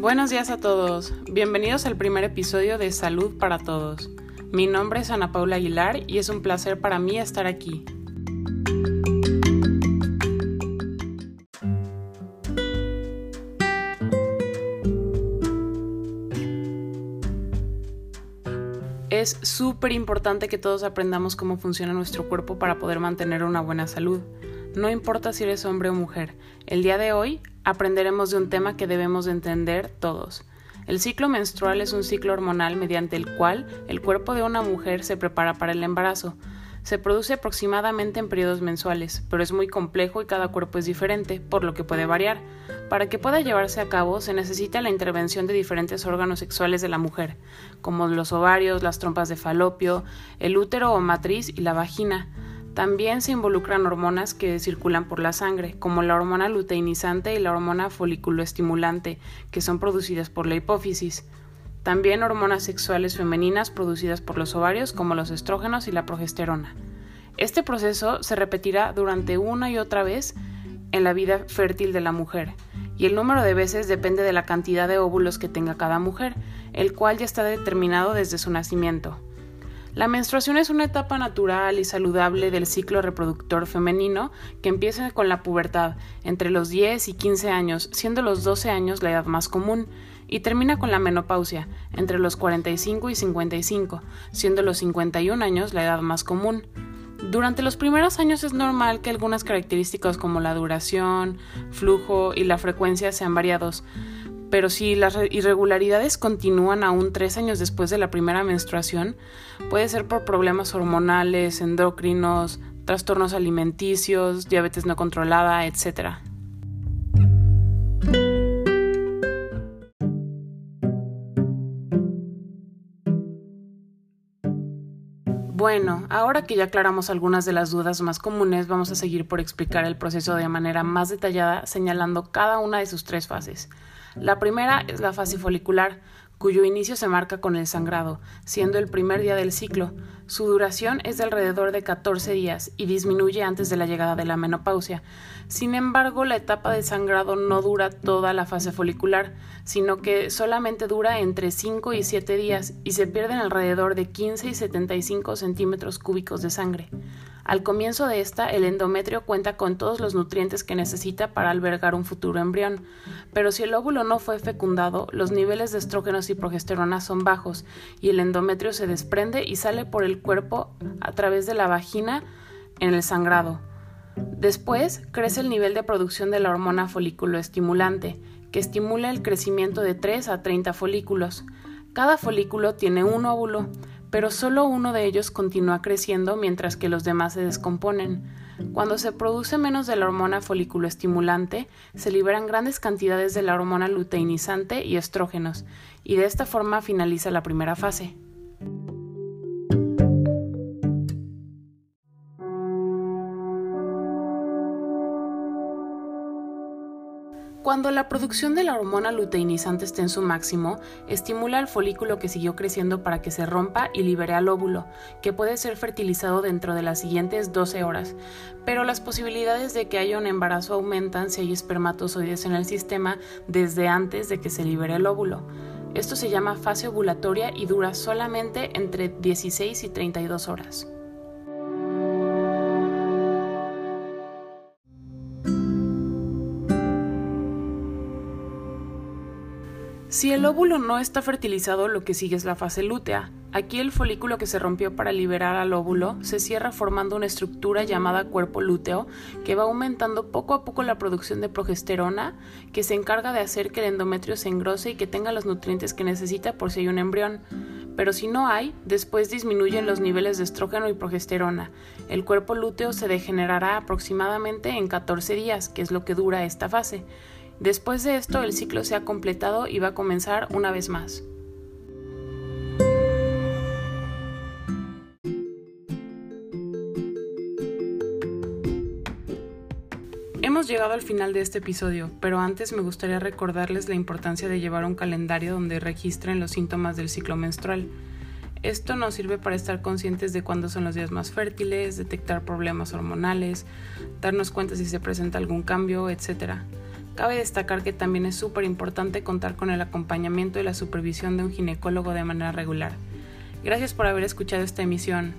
Buenos días a todos, bienvenidos al primer episodio de Salud para Todos. Mi nombre es Ana Paula Aguilar y es un placer para mí estar aquí. Es súper importante que todos aprendamos cómo funciona nuestro cuerpo para poder mantener una buena salud. No importa si eres hombre o mujer, el día de hoy aprenderemos de un tema que debemos de entender todos. El ciclo menstrual es un ciclo hormonal mediante el cual el cuerpo de una mujer se prepara para el embarazo. Se produce aproximadamente en periodos mensuales, pero es muy complejo y cada cuerpo es diferente, por lo que puede variar. Para que pueda llevarse a cabo se necesita la intervención de diferentes órganos sexuales de la mujer, como los ovarios, las trompas de falopio, el útero o matriz y la vagina. También se involucran hormonas que circulan por la sangre, como la hormona luteinizante y la hormona folículoestimulante, que son producidas por la hipófisis. También hormonas sexuales femeninas producidas por los ovarios, como los estrógenos y la progesterona. Este proceso se repetirá durante una y otra vez en la vida fértil de la mujer, y el número de veces depende de la cantidad de óvulos que tenga cada mujer, el cual ya está determinado desde su nacimiento. La menstruación es una etapa natural y saludable del ciclo reproductor femenino que empieza con la pubertad, entre los 10 y 15 años, siendo los 12 años la edad más común, y termina con la menopausia, entre los 45 y 55, siendo los 51 años la edad más común. Durante los primeros años es normal que algunas características como la duración, flujo y la frecuencia sean variados, pero si las irregularidades continúan aún tres años después de la primera menstruación, puede ser por problemas hormonales, endocrinos, trastornos alimenticios, diabetes no controlada, etc. Bueno, ahora que ya aclaramos algunas de las dudas más comunes, vamos a seguir por explicar el proceso de manera más detallada, señalando cada una de sus tres fases. La primera es la fase folicular, cuyo inicio se marca con el sangrado, siendo el primer día del ciclo. Su duración es de alrededor de 14 días y disminuye antes de la llegada de la menopausia. Sin embargo, la etapa de sangrado no dura toda la fase folicular, sino que solamente dura entre 5 y 7 días y se pierden alrededor de 15 y 75 centímetros cúbicos de sangre. Al comienzo de esta, el endometrio cuenta con todos los nutrientes que necesita para albergar un futuro embrión, pero si el óvulo no fue fecundado, los niveles de estrógenos y progesterona son bajos y el endometrio se desprende y sale por el cuerpo a través de la vagina en el sangrado. Después crece el nivel de producción de la hormona folículo estimulante, que estimula el crecimiento de 3 a 30 folículos. Cada folículo tiene un óvulo, pero solo uno de ellos continúa creciendo mientras que los demás se descomponen. Cuando se produce menos de la hormona folículo estimulante, se liberan grandes cantidades de la hormona luteinizante y estrógenos, y de esta forma finaliza la primera fase. Cuando la producción de la hormona luteinizante esté en su máximo, estimula al folículo que siguió creciendo para que se rompa y libere al óvulo, que puede ser fertilizado dentro de las siguientes 12 horas. Pero las posibilidades de que haya un embarazo aumentan si hay espermatozoides en el sistema desde antes de que se libere el óvulo. Esto se llama fase ovulatoria y dura solamente entre 16 y 32 horas. Si el óvulo no está fertilizado, lo que sigue es la fase lútea. Aquí el folículo que se rompió para liberar al óvulo se cierra formando una estructura llamada cuerpo lúteo que va aumentando poco a poco la producción de progesterona que se encarga de hacer que el endometrio se engrose y que tenga los nutrientes que necesita por si hay un embrión. Pero si no hay, después disminuyen los niveles de estrógeno y progesterona. El cuerpo lúteo se degenerará aproximadamente en 14 días, que es lo que dura esta fase. Después de esto el ciclo se ha completado y va a comenzar una vez más. Hemos llegado al final de este episodio, pero antes me gustaría recordarles la importancia de llevar un calendario donde registren los síntomas del ciclo menstrual. Esto nos sirve para estar conscientes de cuándo son los días más fértiles, detectar problemas hormonales, darnos cuenta si se presenta algún cambio, etc. Cabe destacar que también es súper importante contar con el acompañamiento y la supervisión de un ginecólogo de manera regular. Gracias por haber escuchado esta emisión.